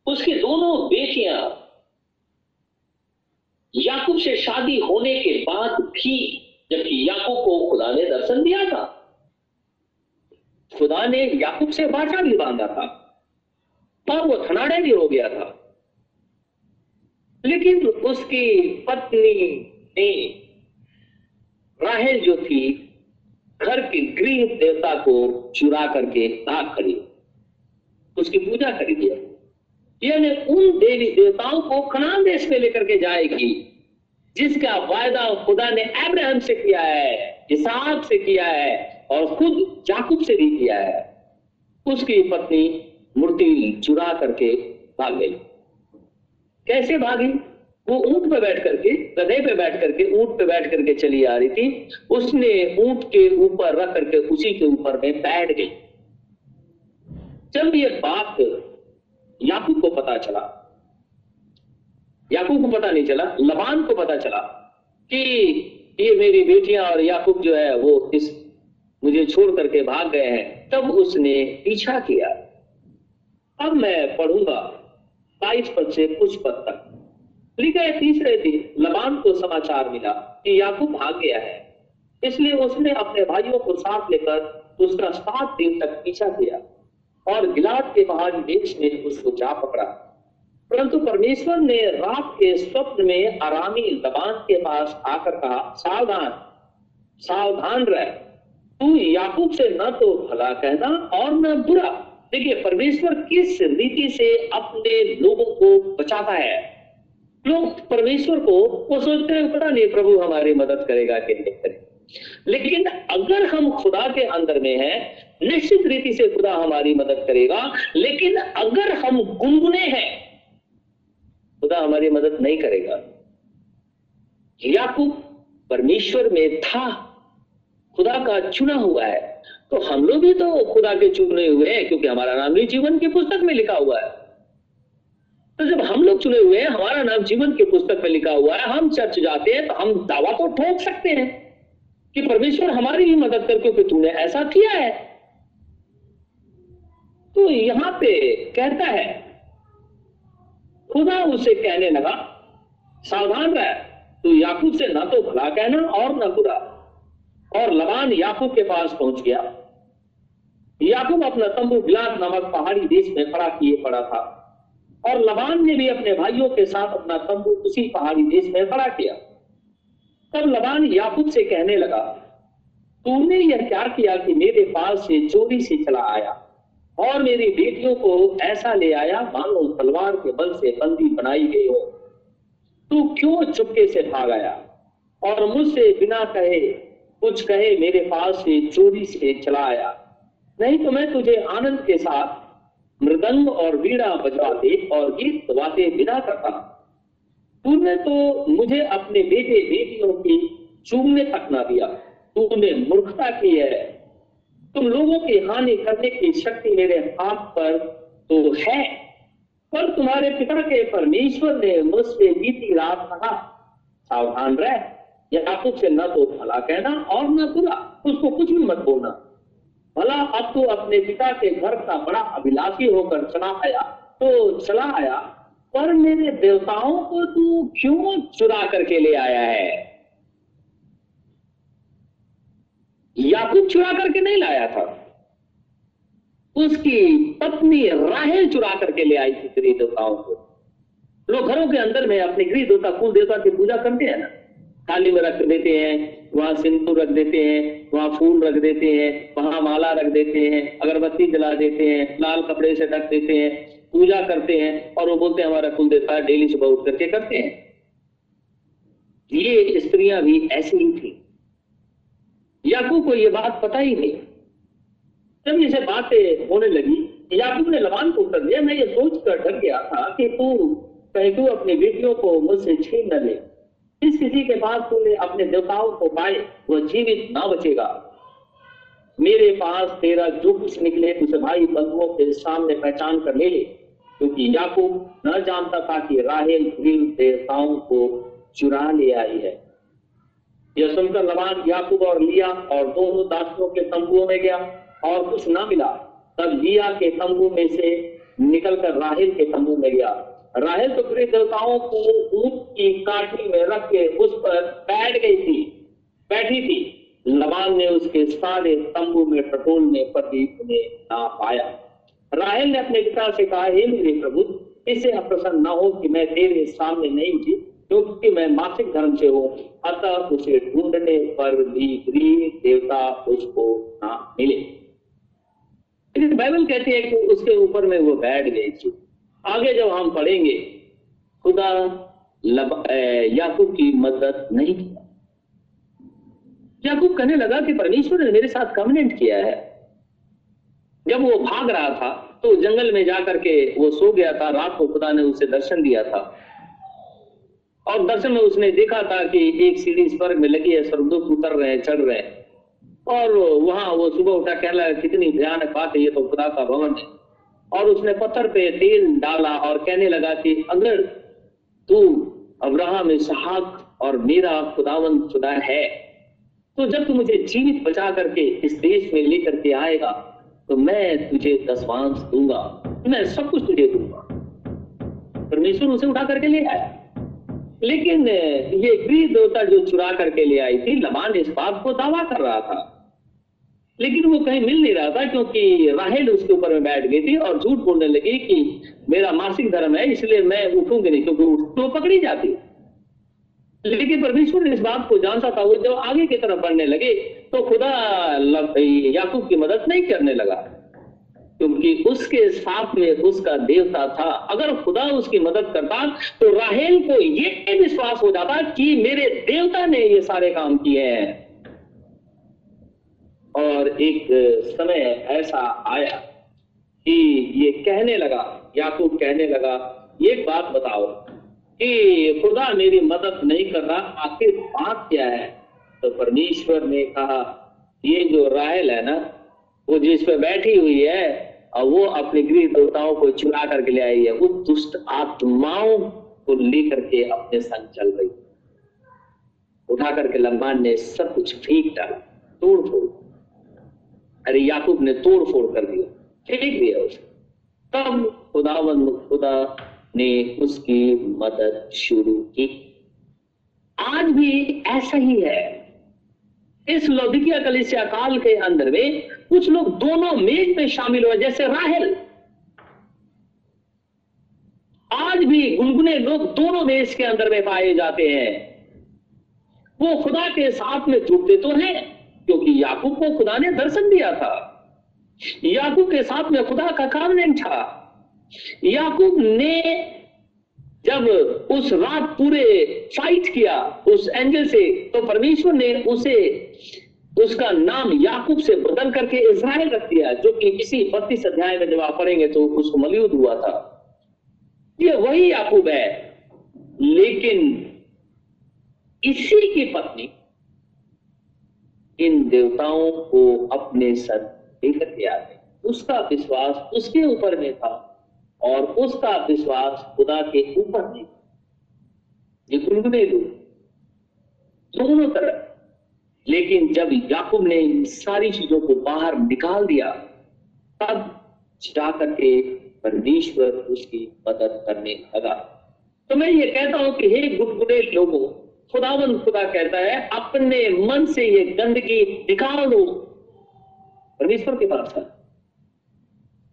उसकी दोनों बेटियाँ याकूब से शादी होने के बाद भी जबकि याकूब को खुदा ने दर्शन दिया था। खुदा ने याकूब से बाचा भी बांधा था। और वो थनाड़े भी हो गया था। लेकिन उसकी पत्नी ने राहेल जो थी, घर के गृह देवता को चुरा करके ताक करी। उसकी पूजा करी दिया यानी उन देवी देवताओं को कनान देश में लेकर के जाएगी। जिसका वायदा खुदा ने अब्राहम से किया है, इसहाक से किया है और खुद जाकुब से भी किया है, उसकी पत्नी मूर्ति चुरा करके भाग गई। कैसे भागी? वो ऊँट पे बैठ करके, गधे पे बैठ करके, ऊँट पे बैठ करके चली आ रही थी। उसने ऊँट के ऊपर रख करके उसी के ऊपर में बैठ गई। जब ये बात याकूब को पता चला याकूब को पता नहीं चला, लबान को पता चला कि ये मेरी बेटियाँ और याकूब जो है वो इस मुझे छोड़ करके भाग गए हैं। तब उसने पीछा किया। अब मैं पढ़ूँगा बाईस पद से कुछ पद तक। लिखा है तीसरे दिन लबान को समाचार मिला कि याकूब भाग गया है। इसलिए उसने अपने भाइयों को साथ लेकर उसका सात दिन तक पीछा किया और गिलाद के पहाड़ी देश में उसको जा पकड़ा। परंतु परमेश्वर ने रात के स्वप्न में आरामी लबान के पास आकर कहा, सावधान सावधान रह। तू याकूब से न तो भला कहना और न बुरा। देखिए, परमेश्वर किस रीति से अपने लोगों को बचाता है? लोग परमेश्वर को, वो सोचते हैं, पता नहीं, प्रभु हमारी मदद करेगा कि नहीं करेगा। लेकिन अगर हम खुदा के अंदर में हैं, निश्चित रीति से खुदा हमारी मदद करेगा। लेकिन अगर हम गुनगुने हैं खुदा हमारी मदद नहीं करेगा। याकूब परमेश्वर में था, खुदा का चुना हुआ है। तो हम लोग भी तो खुदा के चुने हुए हैं, क्योंकि हमारा नाम भी जीवन की पुस्तक में लिखा हुआ है। तो जब हम लोग चुने हुए हैं, हमारा नाम जीवन की पुस्तक में लिखा हुआ है, हम चर्च जाते हैं तो हम दावा तो ठोक सकते हैं कि परमेश्वर हमारी भी मदद कर, क्योंकि तूने ऐसा किया है। तो यहाँ पे कहता है खुदा उसे कहने लगा, सावधान रह, तू याकूब से ना तो भला कहना और ना बुरा। और लबान याकूब के पास पहुँच गया। याकूब अपना तंबू गिलाद नामक पहाड़ी देश में खड़ा किए पड़ा था। और लबान ने भी अपने भाइयों के साथ अपना तंबू उसी पहाड़ी देश में खड़ा किया। तब लबान याकूब से कहने लगा, तूने यह क्या किया कि मेरे पास से चोरी से चला आया। और मेरी बेटियों को ऐसा ले आया मानो तलवार के बल से बंदी बनाई गई हो। तू क्यों चुपके से भाग आया? और मुझसे बिना कहे, कुछ कहे मेरे पास से चोरी से चला आया। नहीं तो मैं तुझे आनंद के साथ मृदंग और वीणा बजवाते और गीत गवाते विदा करता। तूने तो मुझे अपने बेटे बेटियों की चूमने तक ना दिया। तूने मूर्खता की है। तुम लोगों की हानि करने की शक्ति मेरे हाथ पर तो है, पर तुम्हारे पिता के परमेश्वर ने मुझसे बीती रात कहा, सावधान रह याकूब से न तो भला कहना और न बुरा, उसको कुछ भी मत बोलना। भला अब तो अपने पिता के घर का बड़ा अभिलाषी होकर चला आया तो चला आया, पर मेरे देवताओं को तू क्यों चुरा करके ले आया है? याकूब चुरा करके नहीं लाया था। उसकी पत्नी राहेल चुरा करके ले आई थी गृह देवताओं को। लोग घरों के अंदर में अपने गृह देवता कुल देवता की पूजा करते हैं ना। थाली में रख देते हैं, वहाँ सिंदूर रख देते हैं, वहाँ फूल रख देते हैं, वहाँ माला रख देते हैं, अगरबत्ती जला देते हैं, लाल कपड़े से ढक देते हैं, पूजा करते हैं और वो बोलते हैं, हमारा कुल देवता डेली सुबह उठ करके करते हैं। ये स्त्रियाँ भी ऐसी ही थी। याकूब को ये बात पता ही नहीं। जब इसे बातें होने लगी, याकूब ने लबान को उत्तर दिया मैं ये सोच कर डर गया था कि तू कहीं तू अपनी बेटियों को मुझसे छीन न ले। जिस किसी के पास तूने अपने देवताओं को पाए, वह जीवित ना बचेगा। मेरे पास तेरा जो कुछ निकले, उसे भाई बंधुओं के सामने पहचान कर ले क्योंकि याकूब न जानता था कि राहेल देवताओं को चुरा ले आई है। यह सुनकर लबान याकूब और लिया और दोनों दासियों के तंबुओं में गया और कुछ ना मिला, तब लिया के तंबू में से निकलकर राहिल के तंबू में गया। राहिल तो पूरे देवताओं को ऊँट की काठी में रख के उस पर बैठ गई थी, बैठी थी। लबान ने उसके सारे तंबू में टटोलने पर भी उन्हें ना पाया। राहिल ने अपने पिता से कहा, हे मेरे प्रभु, इससे अप्रसन्न न हो कि मैं तेरे सामने नहीं उठी। क्योंकि मैं मासिक धर्म से हूँ, अतः उसे ढूँढने पर भी गृह देवता उसको ना मिले। लेकिन बाइबल कहती है कि उसके ऊपर में वो बैठ गई थी। आगे जब हम पढ़ेंगे, खुदा याकूब की मदद नहीं किया। याकूब कहने लगा कि परमेश्वर ने मेरे साथ कमेंट किया है। जब वो भाग रहा था तो जंगल में जाकर के वो सो गया था, रात को खुदा ने उसे दर्शन दिया था। और दर्शन में उसने देखा था कि एक सीढ़ी स्वर्ग में लगी है, स्वर्गदूत उतर रहे चढ़ रहे और वहाँ वो सुबह उठा कह लगा, कितनी भयानक बात है, ये तो खुदा का भवन है। और उसने पत्थर पे तेल डाला और कहने लगा कि, अगर तू अब्राहम, इसहाक और मेरा खुदावन खुदा है तो जब तू मुझे जीवित बचा करके इस देश में लेकर के आएगा तो मैं तुझे दसवांश दूँगा, मैं सब कुछ तुझे दूँगा। परमेश्वर उसे उठा करके ले आया। लेकिन ये गृह देवता जो चुरा करके ले आई थी, लबान इस बात को दावा कर रहा था। लेकिन वो कहीं मिल नहीं रहा था क्योंकि राहेल उसके ऊपर में बैठ गई थी और झूठ बोलने लगी कि मेरा मासिक धर्म है, इसलिए मैं उठूँगी नहीं क्योंकि उठ तो पकड़ी जाती। लेकिन परमेश्वर इस बात को जानता था, वो जब आगे की तरफ़ बढ़ने लगे तो खुदा याकूब की मदद नहीं करने लगा। क्योंकि उसके साथ में उसका देवता था। अगर खुदा उसकी मदद करता तो राहेल को यह विश्वास हो जाता कि मेरे देवता ने ये सारे काम किए हैं। और एक समय ऐसा आया कि ये कहने लगा, याकूब कहने लगा, एक बात बताओ कि खुदा मेरी मदद नहीं कर रहा, आखिर बात क्या है? तो परमेश्वर ने कहा, ये जो राहल है ना, वो जिस पे बैठी हुई है और वो अपने गृह देवताओं को चुरा करके ले आई है। वो दुष्ट आत्माओं को लेकर के अपने संग चल रही। उठा करके लम्बान ने सब कुछ फेंक डाला, तोड़ फोड़। अरे याकूब ने तोड़ फोड़ कर दिया, फेंक दिया उसे। तब खुदावन खुदा ने उसकी मदद शुरू की। आज भी ऐसा ही है। इस लौदिकिया कलिसिया काल के अंदर में कुछ लोग दोनों मेज में शामिल हुए, जैसे राहल। आज भी गुनगुने लोग दोनों मेज के अंदर में पाए जाते हैं। वो खुदा के साथ में जुड़ते तो हैं, क्योंकि याकूब को खुदा ने दर्शन दिया था। याकूब के साथ में खुदा का नहीं था। याकूब ने जब उस रात पूरे फाइट किया उस एंजल से तो परमेश्वर ने उसे, उसका नाम याकूब से बदल करके इज़राइल रख दिया, जो कि इसी बत्तीस अध्याय में जब आप पढ़ेंगे तो उसको मलयूद हुआ था। ये वही याकूब है। लेकिन इसी की पत्नी इन देवताओं को अपने सर लेकर के आ गए उसका विश्वास उसके ऊपर में था। और उसका विश्वास खुदा के ऊपर नहीं ये गुनगुने दो, दोनों तरफ़। लेकिन जब याकूब ने इन सारी चीज़ों को बाहर निकाल दिया, तब जाकर के परमेश्वर उसकी मदद करने लगा। तो मैं ये कहता हूँ कि हे गुटगुटे लोगों, खुदावन खुदा कहता है, अपने मन से ये गंदगी निकाल लो परमेश्वर के पास है।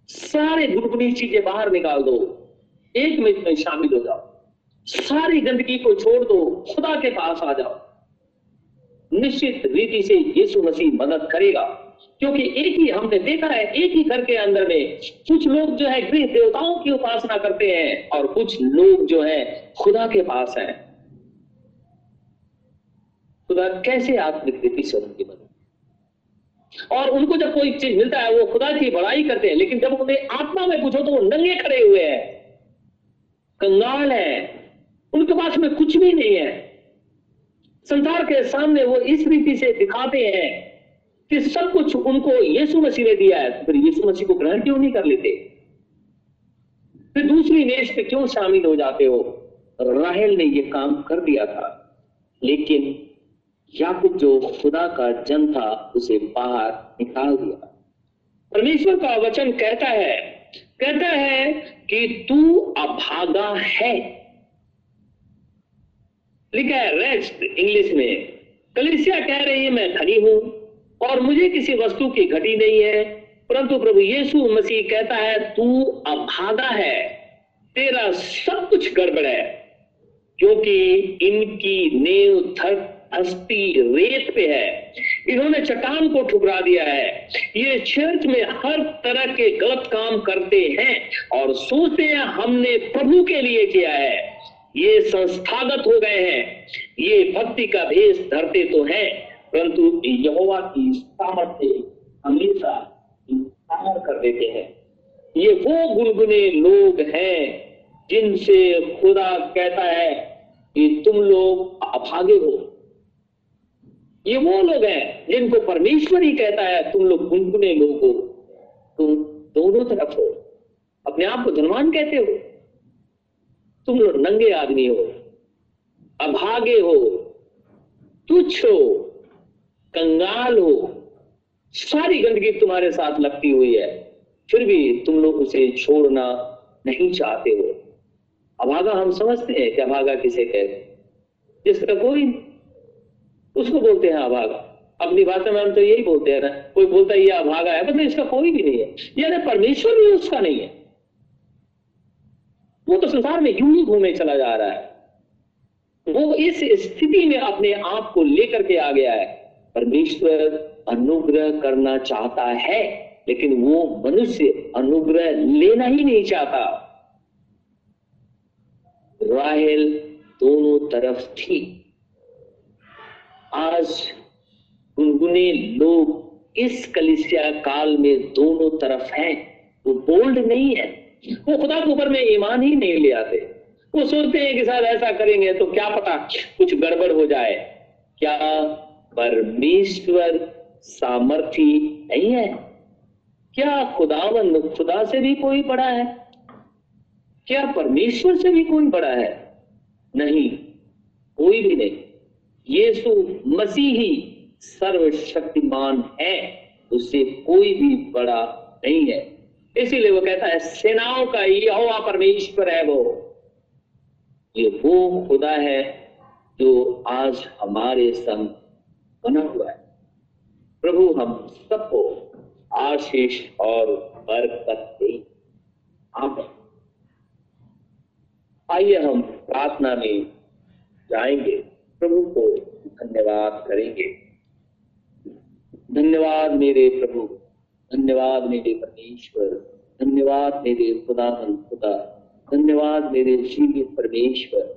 सारे गुनगुनी चीज़ें बाहर निकाल दो। एक मिनट में शामिल हो जाओ। सारी गंदगी को छोड़ दो। खुदा के पास आ जाओ। निश्चित रीति से यीशु मसीह मदद करेगा। क्योंकि एक ही हमने देखा है, एक ही घर के अंदर में कुछ लोग जो है गृह देवताओं की उपासना करते हैं और कुछ लोग जो है खुदा के पास हैं। खुदा कैसे आत्मिक रीति से उनकी मदद और उनको जब कोई चीज़ मिलता है, वो खुदा की बड़ाई करते हैं, लेकिन जब उन्हें आत्मा में पूछो तो वो नंगे खड़े हुए हैं, कंगाल है, उनके पास में कुछ भी नहीं है। संसार के सामने वो इस रीति से दिखाते हैं कि सब कुछ उनको यीशु मसीह ने दिया है। तो फिर यीशु मसीह को ग्रहण क्यों नहीं कर लेते? फिर दूसरी नेश पे क्यों शामिल हो जाते हो? राहेल ने ये काम कर दिया था, लेकिन याकूब जो खुदा का जन था उसे बाहर निकाल दिया। परमेश्वर का वचन कहता है कहता है कि तू अभागा है। लिखा है रेस्ट इंग्लिश में, कलिसिया कह रही है, मैं धनी हूँ और मुझे किसी वस्तु की घटी नहीं है। परंतु प्रभु यीशु मसीह कहता है, तू अभागा है, तेरा सब कुछ गड़बड़ है, क्योंकि इनकी नेव थक अस्थि रेत पे है। इन्होंने चट्टान को ठुकरा दिया है। ये चर्च में हर तरह के गलत काम करते हैं और सोचते हैं हमने प्रभु के लिए किया है। ये संस्थागत हो गए हैं। ये भक्ति का भेष धरते तो है, परंतु यहोवा की सामर्थ्य हमेशा इंकार कर देते हैं। ये वो गुनगुने लोग हैं जिनसे खुदा कहता है कि तुम लोग अभागे हो। ये वो लोग हैं जिनको परमेश्वर ही कहता है, तुम लोग गुनगुने लोग तुम दोनों तरफ़ हो। अपने आप को धनवान कहते हो। तुम लोग नंगे आदमी हो। अभागे हो। तुच्छ हो। कंगाल हो। सारी गंदगी तुम्हारे साथ लगती हुई है। फिर भी तुम लोग उसे छोड़ना नहीं चाहते हो। अभागा हम समझते हैं कि अभागा किसे कहते जिसका कोई उसको बोलते हैं अभागा। अपनी भाषा में हम तो यही बोलते हैं ना, कोई बोलता है, ये अभागा है। मतलब इसका कोई भी नहीं है। यानी परमेश्वर भी उसका नहीं है। वो तो संसार में यूँ ही घूमे चला जा रहा है। वो इस स्थिति में अपने आप को लेकर के आ गया है। परमेश्वर अनुग्रह करना चाहता है, लेकिन वो मनुष्य अनुग्रह लेना ही नहीं चाहता। राहेल दोनों तरफ़ थी आज गुनगुने लोग इस कलिसिया काल में दोनों तरफ़ हैं। वो बोल्ड नहीं है। वो खुदा के ऊपर में ईमान ही नहीं ले आते। वो सोचते हैं कि सर ऐसा करेंगे तो क्या पता कुछ गड़बड़ हो जाए। क्या परमेश्वर सामर्थी नहीं है? क्या खुदावन खुदा से भी कोई बड़ा है? क्या परमेश्वर से भी कोई बड़ा है? नहीं, कोई भी नहीं। यीशु मसीह सर्वशक्तिमान है उससे कोई भी बड़ा नहीं है। इसीलिए वो कहता है, सेनाओं का ये यहोवा परमेश्वर है वो। ये वो खुदा है जो आज हमारे संग बना हुआ है। प्रभु, हम सबको आशीष और बरकत दे। आइए हम प्रार्थना में जाएँगे। प्रभु को धन्यवाद करेंगे। धन्यवाद मेरे प्रभु, धन्यवाद मेरे परमेश्वर, धन्यवाद मेरे खुदा खुदा, धन्यवाद मेरे श्री परमेश्वर।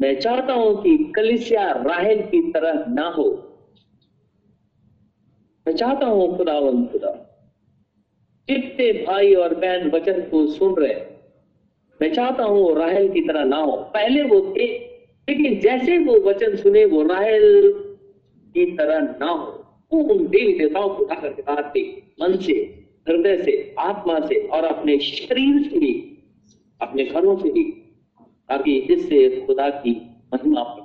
मैं चाहता हूँ कि कलिसिया राहल की तरह ना हो। मैं चाहता हूँ खुदावन खुदा, कितने भाई और बहन वचन को सुन रहे मैं चाहता हूँ राहल की तरह ना हो। पहले वो थे लेकिन जैसे वो वचन सुने, वो राहल की तरह ना हो। वो उन देवी देवताओं को उठा करके मन से, हृदय से, आत्मा से और अपने शरीर से भी, अपने घरों से भी, ताकि इससे खुदा की महिमा पड़े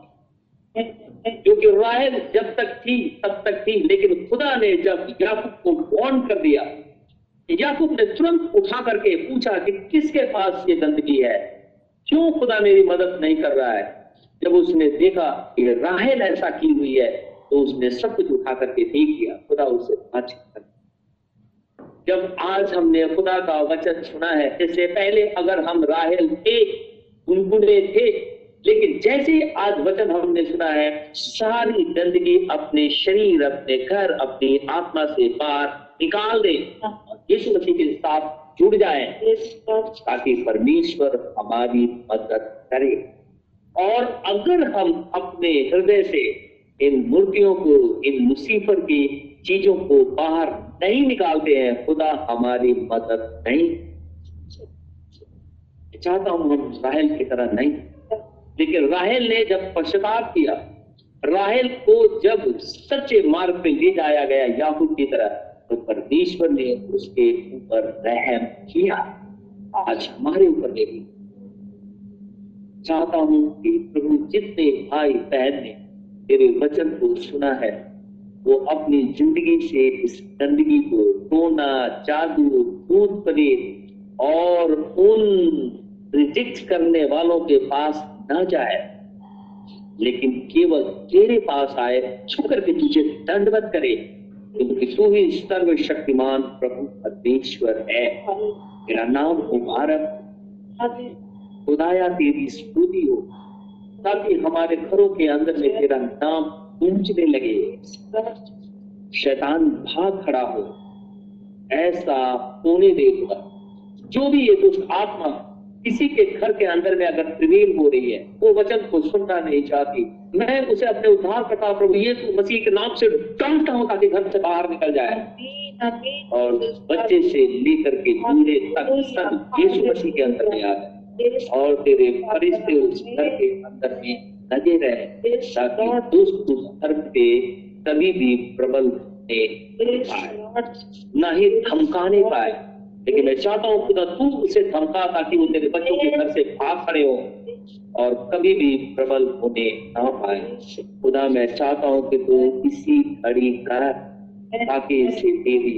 क्योंकि राहल जब तक थी, तब तक थी, लेकिन खुदा ने जब याकूब को वॉर्न कर दिया, याकूब ने तुरंत उठा करके पूछा कि किसके पास ये गंदगी है? क्यों खुदा मेरी मदद नहीं कर रहा है? जब उसने देखा कि राहल ऐसा की हुई है तो उसने सब कुछ उठा करके देख दिया खुदा उसे कर। जब आज हमने खुदा का वचन सुना है इससे पहले अगर हम राहल थे गुनगुने थे लेकिन जैसे आज वचन हमने सुना है सारी गंदगी अपने शरीर अपने घर अपनी आत्मा से बाहर निकाल दे यीशु मसीह के साथ जुड़ जाए ताकि परमेश्वर हमारी मदद करे। और अगर हम अपने हृदय से इन मूर्तियों को, इन मुसीफर की चीज़ों को बाहर नहीं निकालते हैं, खुदा हमारी मदद नहीं चाहता हूँ हम राहल की तरह नहीं लेकिन राहल ने जब पश्चाताप किया, राहल को जब सच्चे मार्ग पे ले जाया गया याकूब की तरह तो परमेश्वर ने उसके ऊपर रहम किया। आज हमारे ऊपर भी चाहता हूँ कि प्रभु जितने भाई बहन ने तेरे वचन को सुना है, वो अपनी ज़िंदगी से इस गंदगी को टोना, जादू, भूत प्रेत और उन रिजेक्ट करने वालों के पास ना जाए। लेकिन केवल तेरे पास आए, छुकर के तुझे दंडवत करे। क्योंकि तू ही सर्वशक्तिमान प्रभु परमेश्वर है। तेरा नाम मुबारक। खुदाया तेरी स्तुति हो, ताकि हमारे घरों के अंदर में तेरा नाम गूंजने लगे। शैतान भाग खड़ा हो, ऐसा होने देगा। जो भी ये दुष्ट आत्मा किसी के घर के अंदर में अगर प्रवीण हो रही है, वो वचन को सुनना नहीं चाहती। मैं उसे अपने उद्धार करता प्रभु यीशु मसीह के नाम से डांटता हूँ, ताकि घर से बाहर निकल जाए। और बच्चे से लेकर के बूढ़े तक सब यीशु मसीह के अंदर में आ गए और तेरे फरिश्ते उस घर के अंदर में लगे रहे, ताकि दुष्ट उस धर्म पे कभी भी प्रबल न ही धमकाने पाए। लेकिन मैं चाहता हूँ खुदा तू उसे धमका ताकि वो तेरे बच्चों के घर से भाग खड़े हो और कभी भी प्रबल होने ना पाए। खुदा, मैं चाहता हूँ कि तू इसी घड़ी कर ताकि इसे तेरी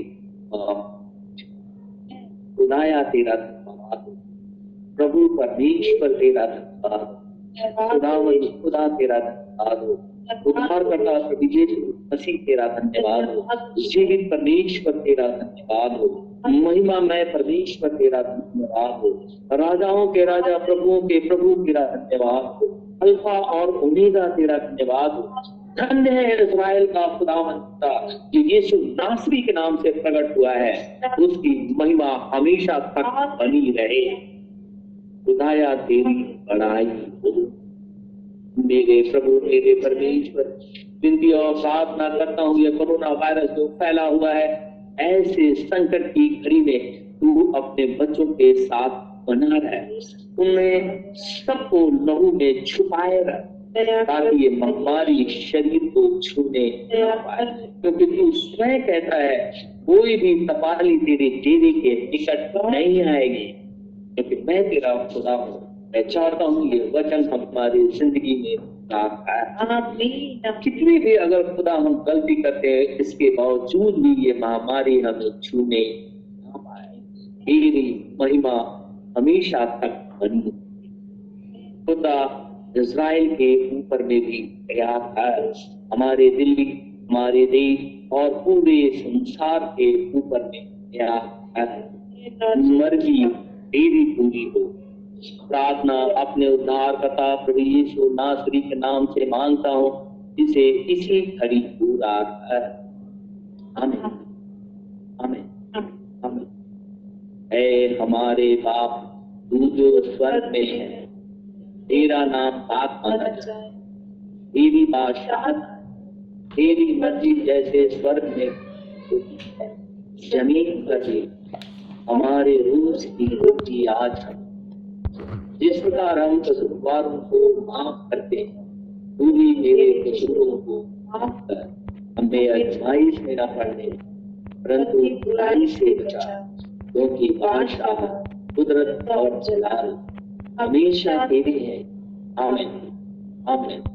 खुदाया तेरा। प्रभु परमेश्वर तेरा धन्यवाद हो। खुदावन खुदा तेरा धन्यवाद हो उद्धार करता प्रभु मसीह तेरा धन्यवाद हो जीवित परमेश्वर तेरा धन्यवाद हो महिमा मैं परमेश्वर तेरा धन्यवाद हो राजाओं के राजा प्रभुओं के प्रभु तेरा धन्यवाद हो अल्फ़ा और ओमेगा तेरा धन्यवाद हो धन्य है इस्राएल का खुदावंता जो यीशु नासरी के नाम से प्रकट हुआ है। उसकी महिमा हमेशा तक बनी रहे। खुदाया तेरी बड़ाई हो। मेरे प्रभु, मेरे परमेश्वर विनती और प्रार्थना करता हूँ, ये कोरोना वायरस जो फैला हुआ है, ऐसे संकट की घड़ी में तू अपने बच्चों के साथ बना रहे। उन्हें सबको लहू में छुपाए रख ताकि ये महामारी शरीर को छूने क्योंकि तू स्वयं कहता है, कोई भी तपाली तेरे डेरे के निकट नहीं आएगी। क्योंकि मैं तेरा खुदा हूँ। मैं चाहता हूँ ये वचन हमारी ज़िंदगी में कितनी भी अगर खुदा हम गलती करते हैं इसके बावजूद भी ये महामारी हमें छूने तेरी महिमा हमेशा तक बनी खुदा इज़राइल के ऊपर में भी तैयार है। हमारे दिल्ली हमारे देश और पूरे संसार के ऊपर में तैयार है। मर्ज़ी तेरी पूरी हो। प्रार्थना अपने उद्धार करता प्रभु यीशु नासरी के नाम से माँगता हूँ जिसे इसी घड़ी पूरा है। आमीन। आमीन। आमीन। ऐ हमारे बाप तू जो स्वर्ग में है तेरा नाम पाक माना जाए। तेरी बादशाह तेरी मर्ज़ी जैसे स्वर्ग में ज़मीन पर भी हमारे रोज की रोटी आज हम जिस प्रकार हम कसूरवारों को माफ़ करते हैं तू भी मेरे कसूरों को माफ़ कर हमें अजमाइश में न पड़ने परंतु बुराई से बचा क्योंकि बादशाह कुदरत और जलाल हमेशा तेरी है। आमीन। आमीन।